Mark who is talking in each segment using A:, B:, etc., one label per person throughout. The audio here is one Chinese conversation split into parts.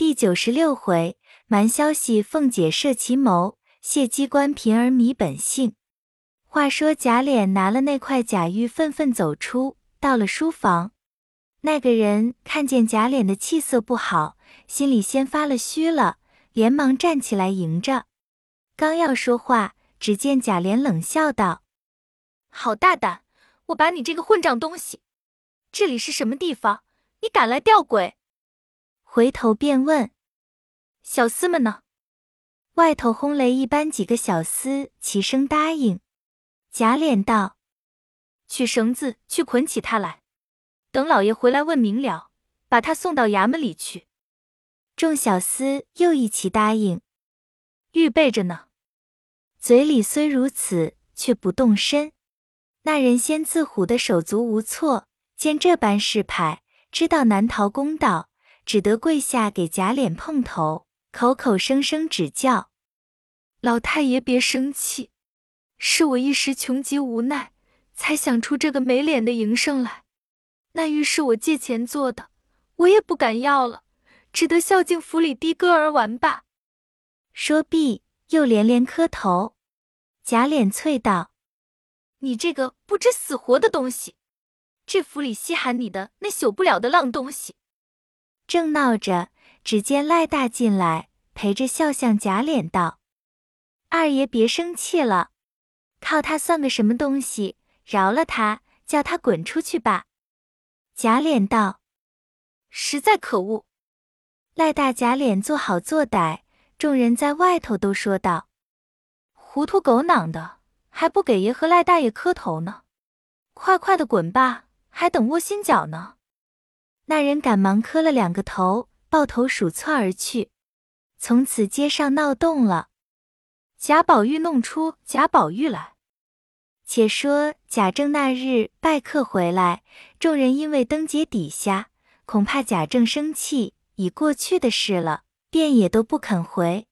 A: 第九十六回，瞒消息凤姐设奇谋，谢机关贫儿迷本性。话说贾琏拿了那块假玉，愤愤走出，到了书房。那个人看见贾琏的气色不好，心里先发了虚了，连忙站起来迎着。刚要说话，只见贾琏冷笑道：“
B: 好大胆！我把你这个混账东西！这里是什么地方？你敢来吊鬼？”
A: 回头便问：“
B: 小厮们呢？”
A: 外头轰雷一般，几个小厮齐声答应。贾琏道：“
B: 取绳子去捆起他来，等老爷回来问明了，把他送到衙门里去。”
A: 众小厮又一齐答应，
B: 预备着呢。
A: 嘴里虽如此，却不动身。那人先自唬得手足无措，见这般事派，知道难逃公道，只得跪下给贾琏碰头，口口声声指教：“
B: 老太爷别生气，是我一时穷急无奈，才想出这个没脸的营生来。那玉是我借钱做的，我也不敢要了，只得孝敬府里的哥儿玩罢。”
A: 说毕。又连连磕头，贾琏啐道：“
B: 你这个不知死活的东西！这府里稀罕你的那朽不了的烂东西！”
A: 正闹着，只见赖大进来，陪着笑向贾琏道：“二爷别生气了，靠他算个什么东西？饶了他，叫他滚出去吧。”贾琏道：“
B: 实在可恶！”
A: 赖大贾琏做好做歹。众人在外头都说道：“
B: 糊涂狗囊的，还不给爷和赖大爷磕头呢！快快的滚吧，还等窝心脚呢！”
A: 那人赶忙磕了两个头，抱头鼠窜而去。从此街上闹动了。
B: 贾宝玉弄出贾宝玉来。
A: 且说贾政那日拜客回来，众人因为灯节底下，恐怕贾政生气，已过去的事了。便也都不肯回，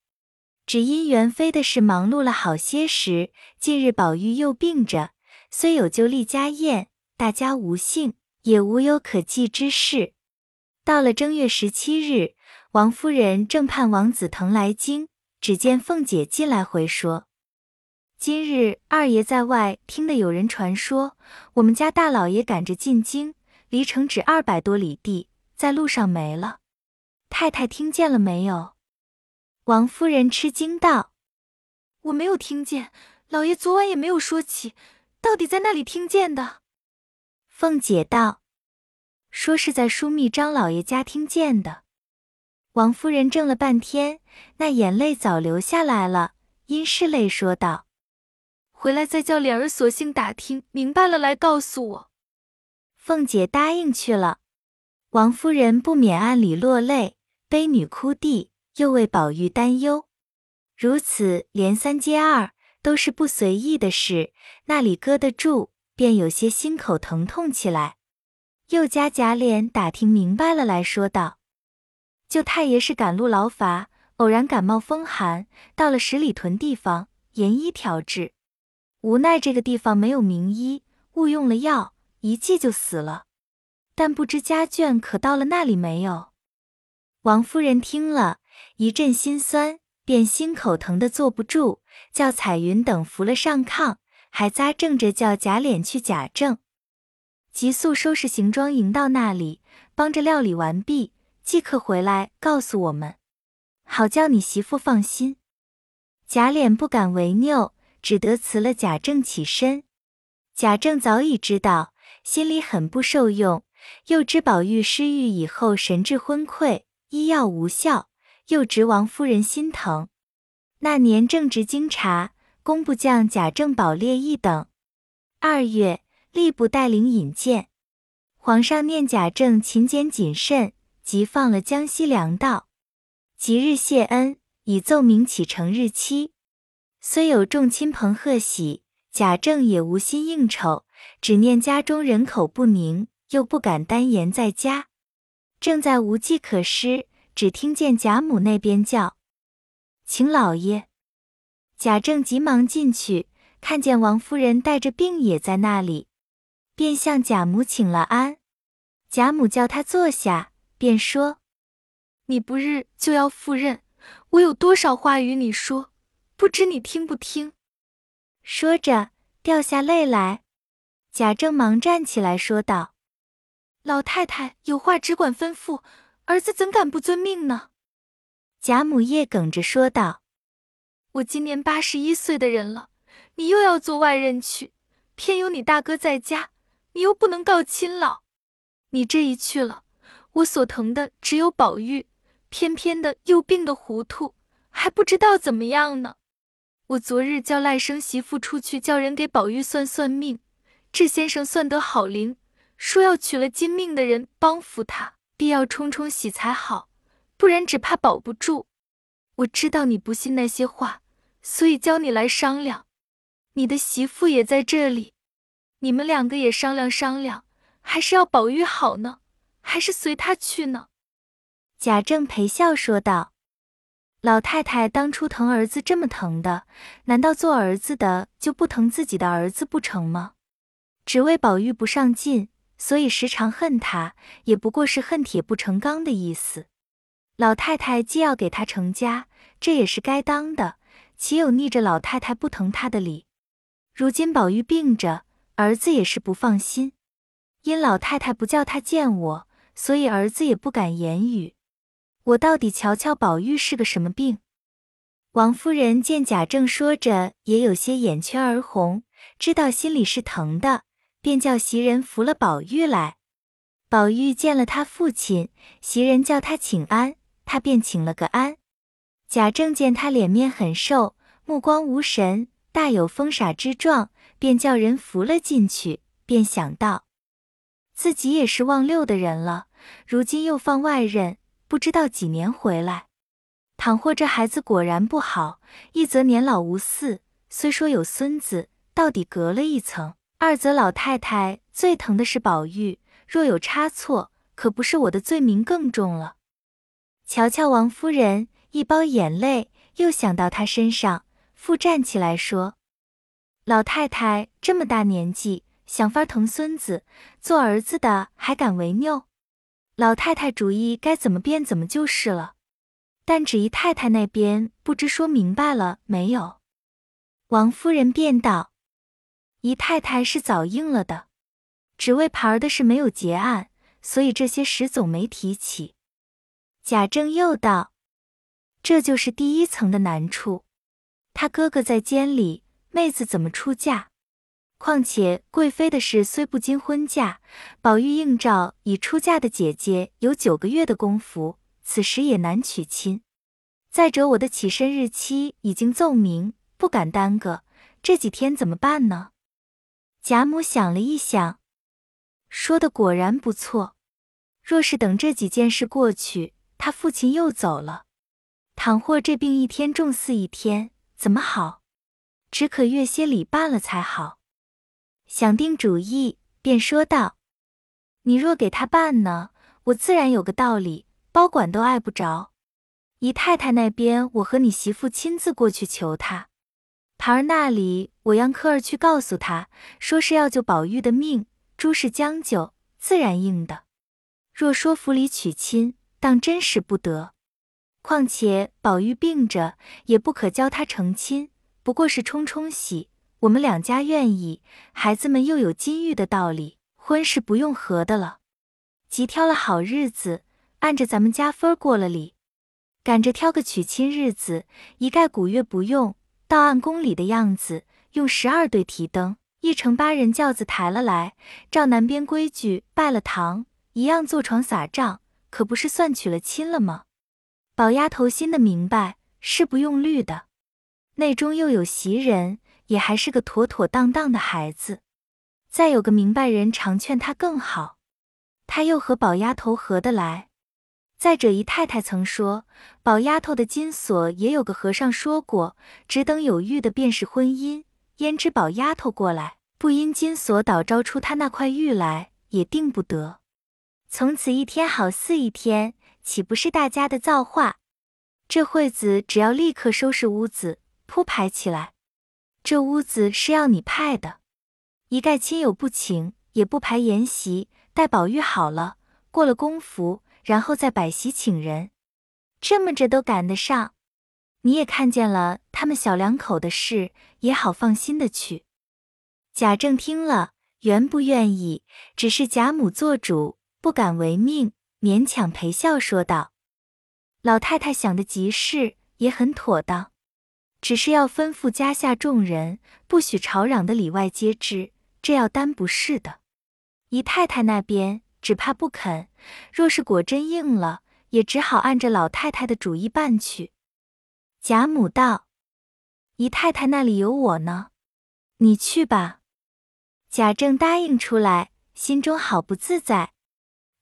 A: 只因元妃的事忙碌了好些时。近日宝玉又病着，虽有就例家宴，大家无幸，也无有可祭之事。到了正月十七日，王夫人正盼王子腾来京，只见凤姐进来回说：“今日二爷在外听得有人传说，我们家大老爷赶着进京，离城只二百多里地，在路上没了。”太太听见了没有？王夫人吃惊道：“
B: 我没有听见，老爷昨晚也没有说起，到底在那里听见的？”
A: 凤姐道：“说是在枢密张老爷家听见的。”王夫人怔了半天，那眼泪早流下来了，因拭泪说道：“
B: 回来再叫莲儿索性打听明白了来告诉我。”
A: 凤姐答应去了。王夫人不免暗里落泪。悲女哭地，又为宝玉担忧，如此连三接二，都是不随意的事，那里搁得住？便有些心口疼痛起来。又加贾琏打听明白了，来说道：“舅太爷是赶路劳乏，偶然感冒风寒，到了十里屯地方，研医调治，无奈这个地方没有名医，误用了药，一剂就死了。但不知家眷可到了那里没有？”王夫人听了一阵心酸，便心口疼的坐不住，叫彩云等扶了上炕，还扎正着叫贾琏去贾政，急速收拾行装迎到那里，帮着料理完毕，即刻回来告诉我们，好叫你媳妇放心。贾琏不敢违拗，只得辞了贾政起身。贾政早已知道，心里很不受用，又知宝玉失愈以后神志昏聩。医药无效，又值王夫人心疼。那年正值京察，工部将贾政、宝列一等。二月，吏部带领引荐，皇上念贾政勤俭谨慎，即放了江西粮道。即日谢恩，已奏明启程日期。虽有众亲朋贺喜，贾政也无心应酬，只念家中人口不宁，又不敢单言在家。正在无计可施，只听见贾母那边叫：“请老爷。”贾政急忙进去，看见王夫人带着病也在那里，便向贾母请了安。贾母叫他坐下，便说：“
B: 你不日就要赴任，我有多少话与你说，不知你听不听？”
A: 说着掉下泪来。贾政忙站起来说道：“
B: 老太太有话只管吩咐，儿子怎敢不遵命呢？”
A: 贾母叶哽着说道：“
B: 我今年八十一岁的人了，你又要做外任去，偏有你大哥在家，你又不能告亲老。你这一去了，我所疼的只有宝玉，偏偏的又病得糊涂，还不知道怎么样呢。”我昨日叫赖生媳妇出去，叫人给宝玉算算命。智先生算得好灵，说要娶了金命的人帮扶他，必要冲冲喜才好，不然只怕保不住。我知道你不信那些话，所以叫你来商量。你的媳妇也在这里，你们两个也商量商量，还是要宝玉好呢，还是随他去呢？
A: 贾政陪笑说道。老太太当初疼儿子这么疼的，难道做儿子的就不疼自己的儿子不成吗？只为宝玉不上进，所以时常恨他，也不过是恨铁不成钢的意思。老太太既要给他成家，这也是该当的，岂有逆着老太太不疼他的理？如今宝玉病着，儿子也是不放心，因老太太不叫他见我，所以儿子也不敢言语。我到底瞧瞧宝玉是个什么病？王夫人见贾政说着，也有些眼圈儿红，知道心里是疼的，便叫袭人扶了宝玉来。宝玉见了他父亲，袭人叫他请安，他便请了个安。贾政见他脸面很瘦，目光无神，大有疯傻之状，便叫人扶了进去，便想到自己也是望六的人了，如今又放外任。不知道几年回来，倘或这孩子果然不好，一则年老无嗣，虽说有孙子，到底隔了一层；二则老太太最疼的是宝玉，若有差错，可不是我的罪名更重了。瞧瞧王夫人，一包眼泪，又想到他身上，复站起来说：“老太太这么大年纪，想法疼孙子，做儿子的还敢违拗？”老太太主意该怎么变怎么就是了，但只姨太太那边不知说明白了没有？王夫人便道：“姨太太是早应了的，只为牌儿的事没有结案，所以这些时总没提起。”贾政又道：“这就是第一层的难处，他哥哥在监里，妹子怎么出嫁？”况且贵妃的事虽不经婚嫁，宝玉应召已出嫁的姐姐有九个月的功夫，此时也难娶亲。再者，我的起身日期已经奏明，不敢耽搁，这几天怎么办呢？贾母想了一想，说的果然不错。若是等这几件事过去，他父亲又走了，倘或这病一天重似一天，怎么好？只可月些礼办了才好。想定主意，便说道：“你若给他办呢，我自然有个道理，包管都碍不着。姨太太那边，我和你媳妇亲自过去求他。盘儿那里，我让科儿去告诉他，说是要救宝玉的命，诸事将就，自然应的。若说府里娶亲，当真使不得。况且宝玉病着，也不可教他成亲，不过是冲冲喜。”我们两家愿意，孩子们又有金玉的道理，婚事不用合的了。即挑了好日子，按着咱们家分过了礼，赶着挑个娶亲日子，一概古月不用，到按宫里的样子，用十二对提灯，一乘八人轿子抬了来，照南边规矩拜了堂，一样坐床撒帐，可不是算娶了亲了吗？宝丫头心的明白，是不用虑的，内中又有袭人。也还是个妥妥当当的孩子，再有个明白人常劝他更好，他又和宝丫头合得来。再者姨太太曾说，宝丫头的金锁也有个和尚说过，只等有玉的便是婚姻，焉知宝丫头过来，不因金锁倒招出他那块玉来，也定不得。从此一天好似一天，岂不是大家的造化？这会子只要立刻收拾屋子，铺排起来。这屋子是要你派的，一概亲友不请，也不排筵席，待宝玉好了，过了功夫，然后再摆席请人。这么着都赶得上。你也看见了，他们小两口的事也好放心的去。贾政听了，原不愿意，只是贾母做主，不敢违命，勉强陪笑说道：“老太太想的极是，也很妥当，只是要吩咐家下众人，不许吵嚷的里外皆知，这要担不是的。姨太太那边只怕不肯，若是果真应了，也只好按着老太太的主意办去。”贾母道：“姨太太那里有我呢，你去吧。”贾政答应出来，心中好不自在。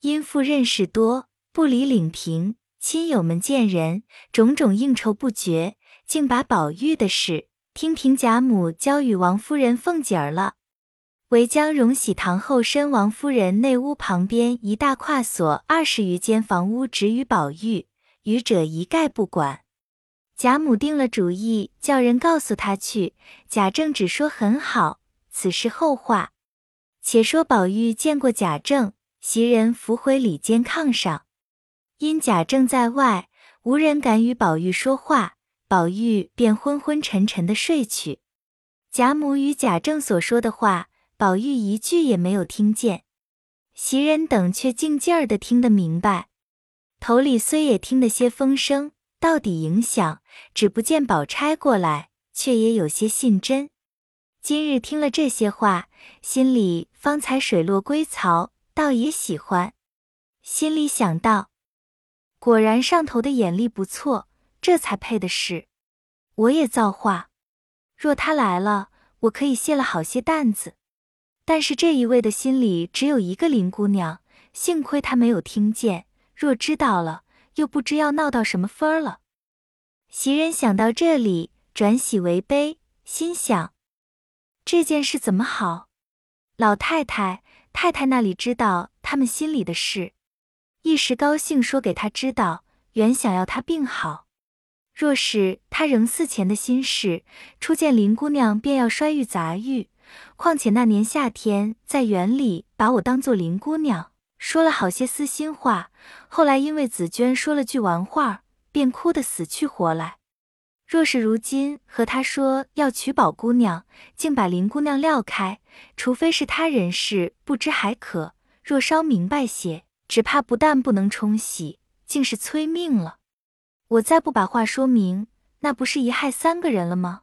A: 因父认识多，不理领平，亲友们见人，种种应酬不绝，竟把宝玉的事听凭贾母交与王夫人凤姐儿了。唯将荣禧堂后身王夫人内屋旁边一大跨所二十余间房屋指与宝玉，余者一概不管。贾母定了主意，叫人告诉他去。贾政只说很好。此事后话，且说宝玉见过贾政，袭人扶回里间炕上，因贾政在外，无人敢与宝玉说话，宝玉便昏昏沉沉的睡去。贾母与贾政所说的话，宝玉一句也没有听见，袭人等却静静儿的听得明白，头里虽也听得些风声，到底影响，只不见宝钗过来，却也有些信真。今日听了这些话，心里方才水落归槽，倒也喜欢。心里想到，果然上头的眼力不错，这才配的是。我也造化，若他来了，我可以卸了好些担子。但是这一位的心里只有一个林姑娘，幸亏他没有听见，若知道了，又不知要闹到什么分儿了。袭人想到这里，转喜为悲，心想。这件事怎么好？老太太、太太那里知道他们心里的事，一时高兴说给他知道，原想要他病好。若是他仍似前的心事，初见林姑娘便要摔玉砸玉。况且那年夏天在园里把我当做林姑娘，说了好些私心话，后来因为紫娟说了句玩话，便哭得死去活来。若是如今和他说要娶宝姑娘，竟把林姑娘撂开，除非是他人事不知还可；若稍明白些，只怕不但不能冲喜，竟是催命了。我再不把话说明，那不是一害三个人了吗？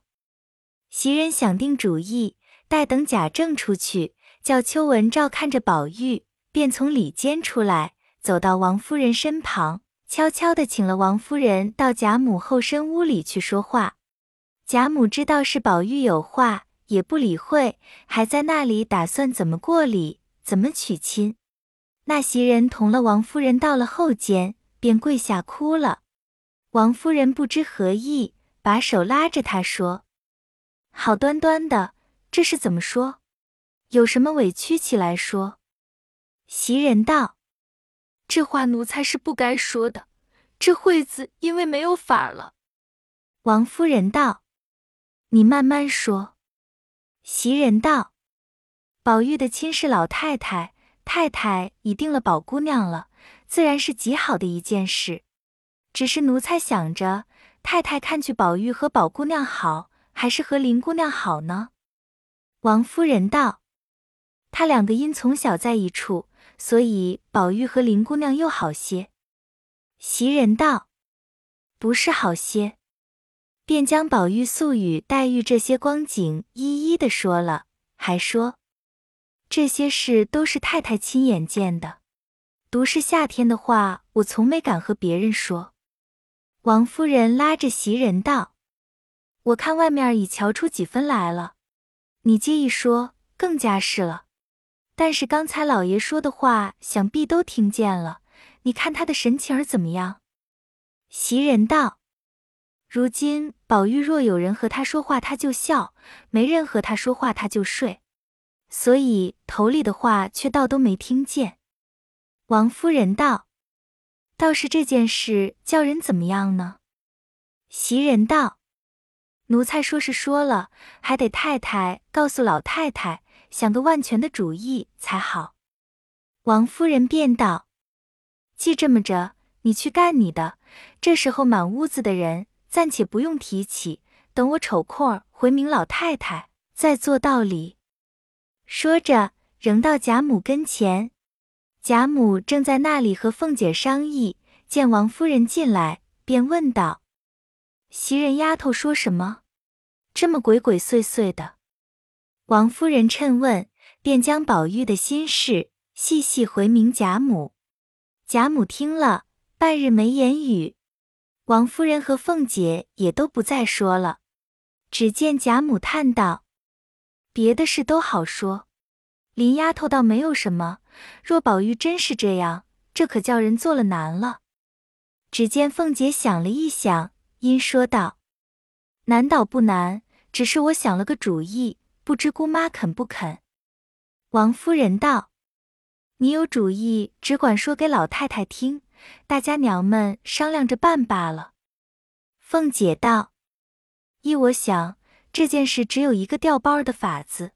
A: 袭人想定主意，待等贾政出去，叫秋文照看着宝玉，便从里间出来，走到王夫人身旁。悄悄地请了王夫人到贾母后身屋里去说话。贾母知道是宝玉有话，也不理会，还在那里打算怎么过礼，怎么娶亲。那袭人同了王夫人到了后间，便跪下哭了。王夫人不知何意，把手拉着她说：“好端端的，这是怎么说？有什么委屈起来说？”袭人道。
B: 这话奴才是不该说的。这会子因为没有法了。
A: 王夫人道：“你慢慢说。”袭人道：“宝玉的亲是老太太，太太已定了宝姑娘了，自然是极好的一件事。只是奴才想着，太太看去宝玉和宝姑娘好，还是和林姑娘好呢？”王夫人道：“他两个因从小在一处。”所以宝玉和林姑娘又好些。袭人道：“不是好些。”便将宝玉素与黛玉这些光景一一的说了，还说这些事都是太太亲眼见的。独是夏天的话，我从没敢和别人说。王夫人拉着袭人道：“我看外面已瞧出几分来了，你这一说，更加是了。”但是刚才老爷说的话，想必都听见了。你看他的神情儿怎么样？袭人道：“如今宝玉若有人和他说话，他就笑；没人和他说话，他就睡。所以头里的话却倒都没听见。”王夫人道：“倒是这件事叫人怎么样呢？”袭人道：“奴才说是说了，还得太太告诉老太太。”想个万全的主意才好。王夫人便道：“既这么着，你去干你的，这时候满屋子的人，暂且不用提起，等我瞅空儿回明老太太，再做道理。说着，仍到贾母跟前。贾母正在那里和凤姐商议，见王夫人进来，便问道：“袭人丫头说什么？这么鬼鬼祟祟的？”王夫人趁问，便将宝玉的心事细细回明贾母。贾母听了，半日没言语。王夫人和凤姐也都不再说了。只见贾母叹道：“别的事都好说，林丫头倒没有什么。”若宝玉真是这样，这可叫人做了难了。只见凤姐想了一想，因说道：“难倒不难，只是我想了个主意，不知姑妈肯不肯？”王夫人道：“你有主意，只管说给老太太听，大家娘们商量着办罢了。”凤姐道：“依我想，这件事只有一个调包的法子。”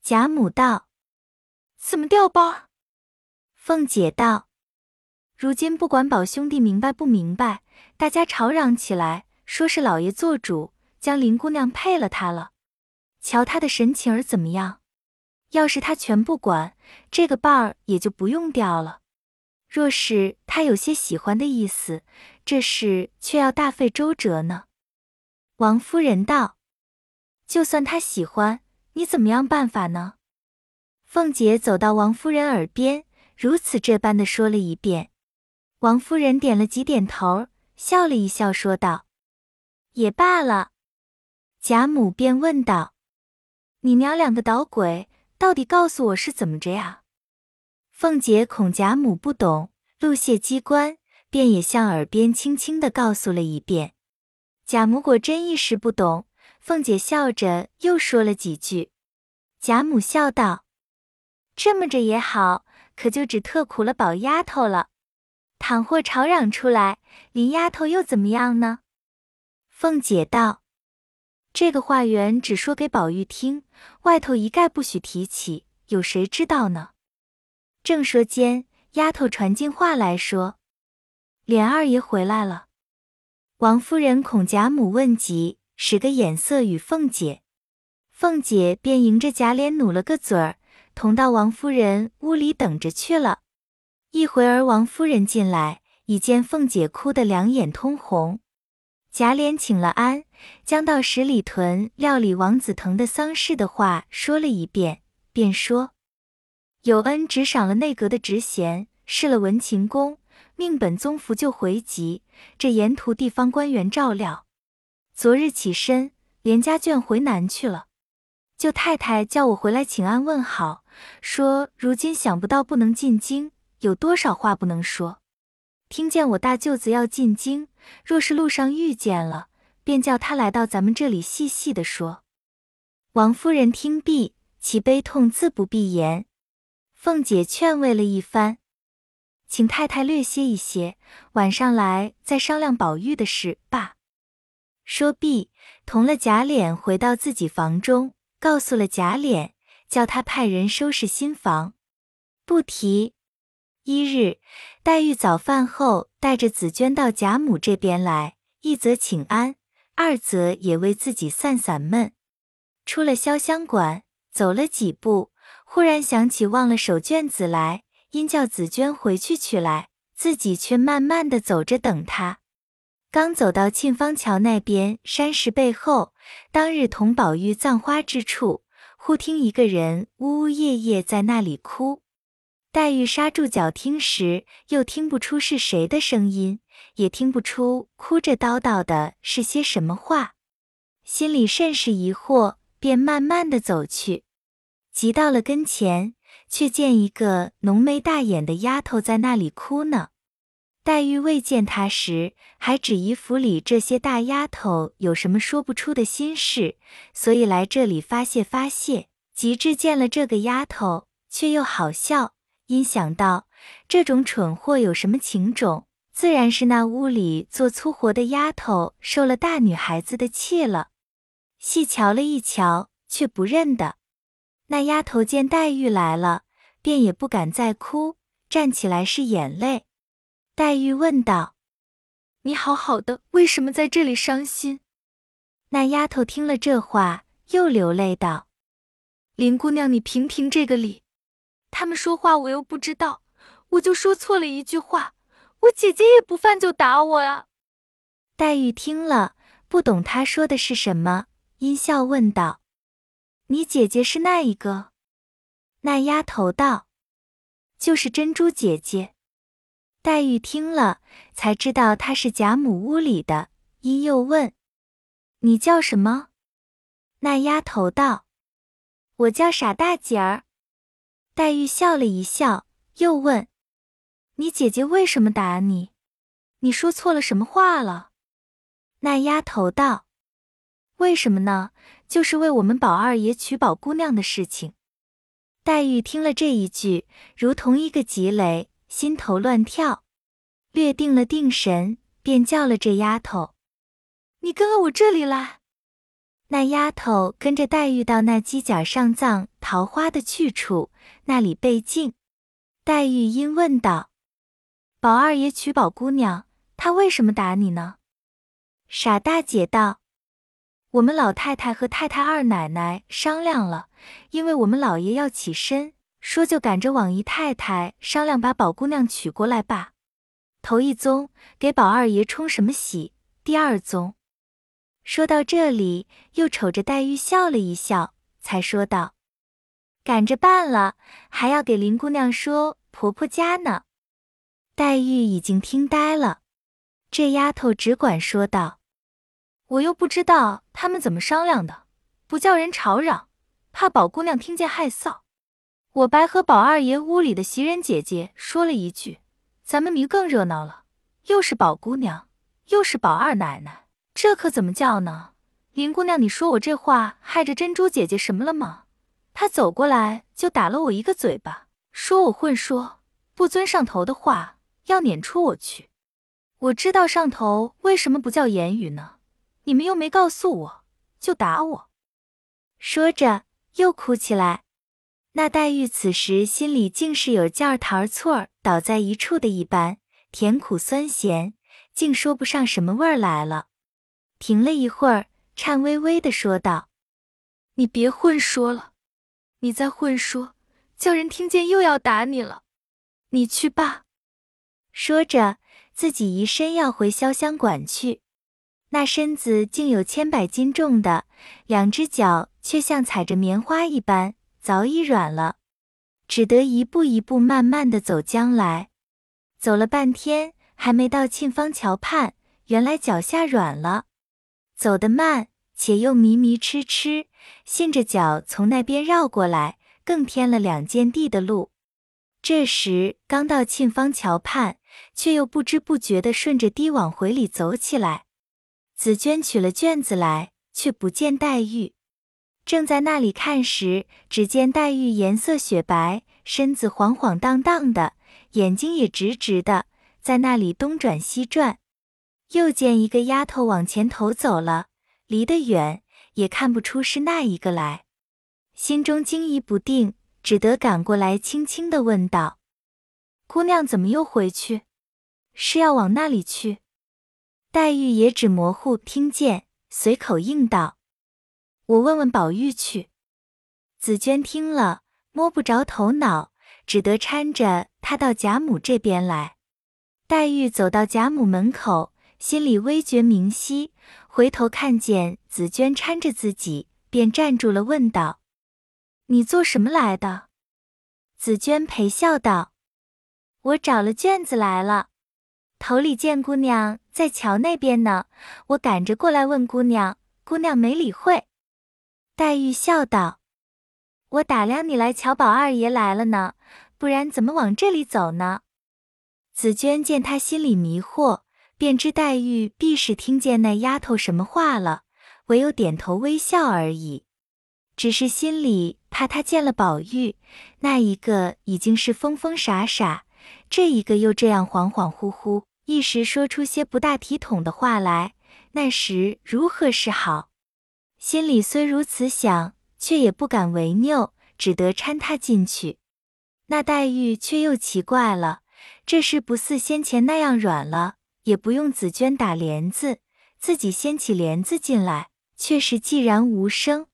A: 贾母道。
B: 怎么调包？
A: 凤姐道：“如今不管宝兄弟明白不明白，大家吵嚷起来，说是老爷做主，将林姑娘配了他了。瞧他的神情儿怎么样？要是他全不管，这个伴儿也就不用掉了。若是他有些喜欢的意思，这事却要大费周折呢。”王夫人道：“就算他喜欢，你怎么样办法呢？”凤姐走到王夫人耳边，如此这般的说了一遍。王夫人点了几点头，笑了一笑，说道：“也罢了。”贾母便问道：“你娘两个捣鬼，到底告诉我是怎么着呀？”凤姐恐贾母不懂，露泄机关，便也向耳边轻轻的告诉了一遍。贾母果真一时不懂，凤姐笑着又说了几句。贾母笑道。这么着也好，可就只特苦了宝丫头了。倘或吵嚷出来，林丫头又怎么样呢？凤姐道：“这个话原只说给宝玉听，外头一概不许提起，有谁知道呢？”正说间，丫头传进话来说：“琏二爷回来了。”王夫人恐贾母问及，使个眼色与凤姐，凤姐便迎着贾琏努了个嘴儿。同到王夫人屋里等着去了。一会儿，王夫人进来，已见凤姐哭得两眼通红。贾琏请了安，将到十里屯料理王子腾的丧事的话说了一遍，便说：“有恩只赏了内阁的职衔，试了文勤公，命本宗福就回籍，这沿途地方官员照料。昨日起身，连家眷回南去了。舅太太叫我回来请安问好。”说如今想不到不能进京，有多少话不能说。听见我大舅子要进京，若是路上遇见了，便叫他来到咱们这里细细的说。王夫人听毕，其悲痛自不必言。凤姐劝慰了一番，请太太略歇一歇，晚上来再商量宝玉的事罢。说毕，同了贾琏回到自己房中，告诉了贾琏。叫他派人收拾新房，不提。一日，黛玉早饭后带着紫鹃到贾母这边来，一则请安，二则也为自己散散闷。出了潇湘馆，走了几步，忽然想起忘了手绢子来，因叫紫鹃回去取来，自己却慢慢的走着等他。刚走到沁芳桥那边山石背后，当日同宝玉葬花之处。忽听一个人呜呜咽咽在那里哭，黛玉刹住脚听时，又听不出是谁的声音，也听不出哭着叨叨的是些什么话，心里甚是疑惑，便慢慢的走去，急到了跟前，却见一个浓眉大眼的丫头在那里哭呢。黛玉未见她时，还只疑府里这些大丫头有什么说不出的心事，所以来这里发泄发泄。及至见了这个丫头，却又好笑，因想到这种蠢货有什么情种，自然是那屋里做粗活的丫头受了大女孩子的气了。细瞧了一瞧，却不认得。那丫头见黛玉来了，便也不敢再哭，站起来是眼泪。黛玉问道：“
B: 你好好的，为什么在这里伤心？”
A: 那丫头听了这话，又流泪道：“
B: 林姑娘，你评评这个理。他们说话我又不知道，我就说错了一句话，我姐姐也不犯就打我啊。”
A: 黛玉听了，不懂他说的是什么，阴笑问道：“你姐姐是那一个？”那丫头道：“就是珍珠姐姐。”黛玉听了，才知道她是贾母屋里的，因又问。你叫什么？那丫头道：“我叫傻大姐儿。”黛玉笑了一笑，又问：“你姐姐为什么打你？你说错了什么话了？”那丫头道：“为什么呢？就是为我们宝二爷娶宝姑娘的事情。”黛玉听了这一句，如同一个急雷，心头乱跳，略定了定神，便叫了这丫头。
B: 你跟了我这里来。
A: 那丫头跟着黛玉到那犄角上葬桃花的去处，那里被禁。黛玉因问道：“宝二爷娶宝姑娘，他为什么打你呢？”傻大姐道：“我们老太太和太太二奶奶商量了，因为我们老爷要起身，说就赶着往姨太太商量，把宝姑娘娶过来吧。头一宗给宝二爷冲什么喜，第二宗。”说到这里，又瞅着黛玉笑了一笑，才说道：“赶着办了，还要给林姑娘说婆婆家呢。”黛玉已经听呆了，这丫头只管说道：“
B: 我又不知道他们怎么商量的，不叫人吵嚷，怕宝姑娘听见害臊。我白和宝二爷屋里的袭人姐姐说了一句，咱们迷更热闹了，又是宝姑娘，又是宝二奶奶。”这可怎么叫呢？林姑娘，你说我这话害着珍珠姐姐什么了吗？他走过来就打了我一个嘴巴，说我混说，不遵上头的话，要撵出我去。我知道上头为什么不叫言语呢？你们又没告诉我，就打我。
A: 说着又哭起来。那黛玉此时心里竟是有劲儿桃错儿倒在一处的一般，甜苦酸咸，竟说不上什么味儿来了。停了一会儿，颤巍巍的说道：“
B: 你别混说了，你再混说，叫人听见又要打你了。你去吧。”
A: 说着，自己一身要回潇湘馆去。那身子竟有千百斤重的，两只脚却像踩着棉花一般，早已软了，只得一步一步慢慢的走将来。走了半天，还没到沁芳桥畔，原来脚下软了。走得慢，且又迷迷痴痴，信着脚从那边绕过来，更添了两间地的路。这时刚到沁芳桥畔，却又不知不觉地顺着堤往回里走起来。紫娟取了卷子来，却不见黛玉，正在那里看时，只见黛玉颜色雪白，身子晃晃荡荡的，眼睛也直直的，在那里东转西转。又见一个丫头往前头走了，离得远也看不出是那一个来，心中惊疑不定，只得赶过来，轻轻的问道：“姑娘怎么又回去？是要往那里去？”黛玉也只模糊听见，随口应道：“我问问宝玉去。”紫娟听了，摸不着头脑，只得搀着她到贾母这边来。黛玉走到贾母门口。心里微觉明晰，回头看见紫娟搀着自己，便站住了，问道：“你做什么来的？”紫娟陪笑道：“我找了卷子来了。头里见姑娘在桥那边呢，我赶着过来问姑娘，姑娘没理会。”黛玉笑道：“我打量你来瞧宝二爷来了呢，不然怎么往这里走呢？”紫娟见她心里迷惑。便知黛玉必是听见那丫头什么话了，唯有点头微笑而已。只是心里怕她见了宝玉，那一个已经是疯疯傻傻，这一个又这样恍恍惚惚，一时说出些不大体统的话来，那时如何是好？心里虽如此想，却也不敢违拗，只得搀她进去。那黛玉却又奇怪了，这事不似先前那样软了。也不用紫娟打帘子，自己掀起帘子进来，却是寂然无声。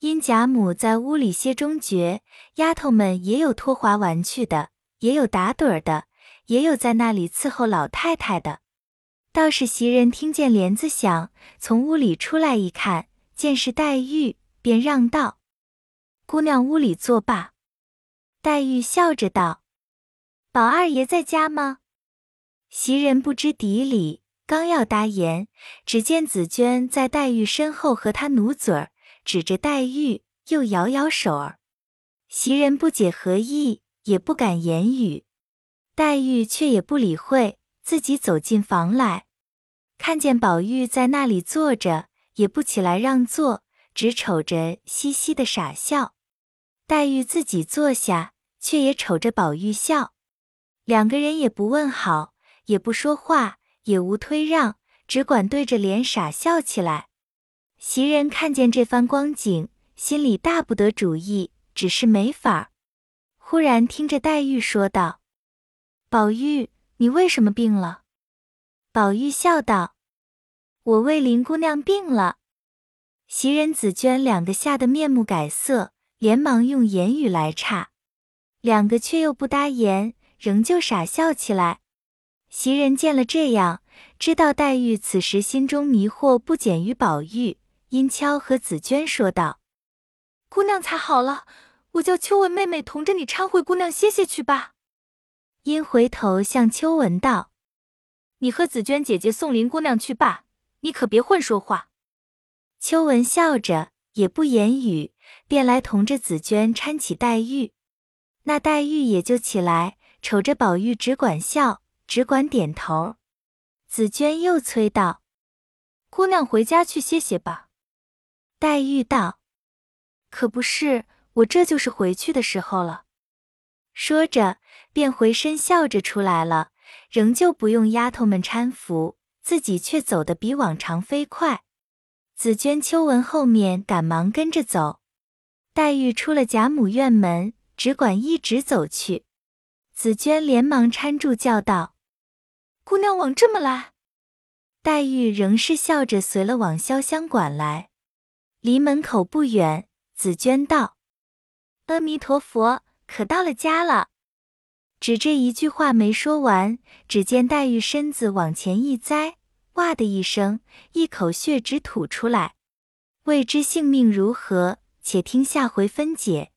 A: 因贾母在屋里歇中觉，丫头们也有拖滑玩去的，也有打盹的，也有在那里伺候老太太的。倒是袭人听见帘子响，从屋里出来一看，见是黛玉，便让道：“姑娘屋里坐罢。”黛玉笑着道：“宝二爷在家吗？”袭人不知底里，刚要答言，只见紫娟在黛玉身后和她努嘴儿。指着黛玉，又摇摇手儿。袭人不解何意，也不敢言语。黛玉却也不理会，自己走进房来，看见宝玉在那里坐着，也不起来让座，只瞅着嘻嘻的傻笑。黛玉自己坐下，却也瞅着宝玉笑。两个人也不问好，也不说话，也无推让，只管对着脸傻笑起来。袭人看见这番光景，心里大不得主意，只是没法儿。忽然听着黛玉说道：“宝玉，你为什么病了？”宝玉笑道：“我为林姑娘病了。”袭人、紫娟两个吓得面目改色，连忙用言语来岔，两个却又不答言，仍旧傻笑起来。袭人见了这样，知道黛玉此时心中迷惑不减于宝玉。因悄和紫娟说道：“
B: 姑娘才好了，我叫秋文妹妹同着你搀回姑娘歇歇去吧。”
A: 因回头向秋文道：“
B: 你和紫娟姐姐送林姑娘去吧，你可别混说话。”
A: 秋文笑着也不言语，便来同着紫娟搀起黛玉。那黛玉也就起来，瞅着宝玉，只管笑，只管点头。紫娟又催道：“
B: 姑娘回家去歇歇吧。”
A: 黛玉道：“
B: 可不是，我这就是回去的时候了。”
A: 说着，便回身笑着出来了，仍旧不用丫头们搀扶，自己却走得比往常飞快。紫娟、秋纹后面赶忙跟着走。黛玉出了贾母院门，只管一直走去。紫娟连忙搀住，叫道：“
B: 姑娘往这么来。”
A: 黛玉仍是笑着随了往潇湘馆来。离门口不远，紫娟道：“阿弥陀佛，可到了家了。”只这一句话没说完，只见黛玉身子往前一栽，哇的一声，一口血直吐出来。未知性命如何，且听下回分解。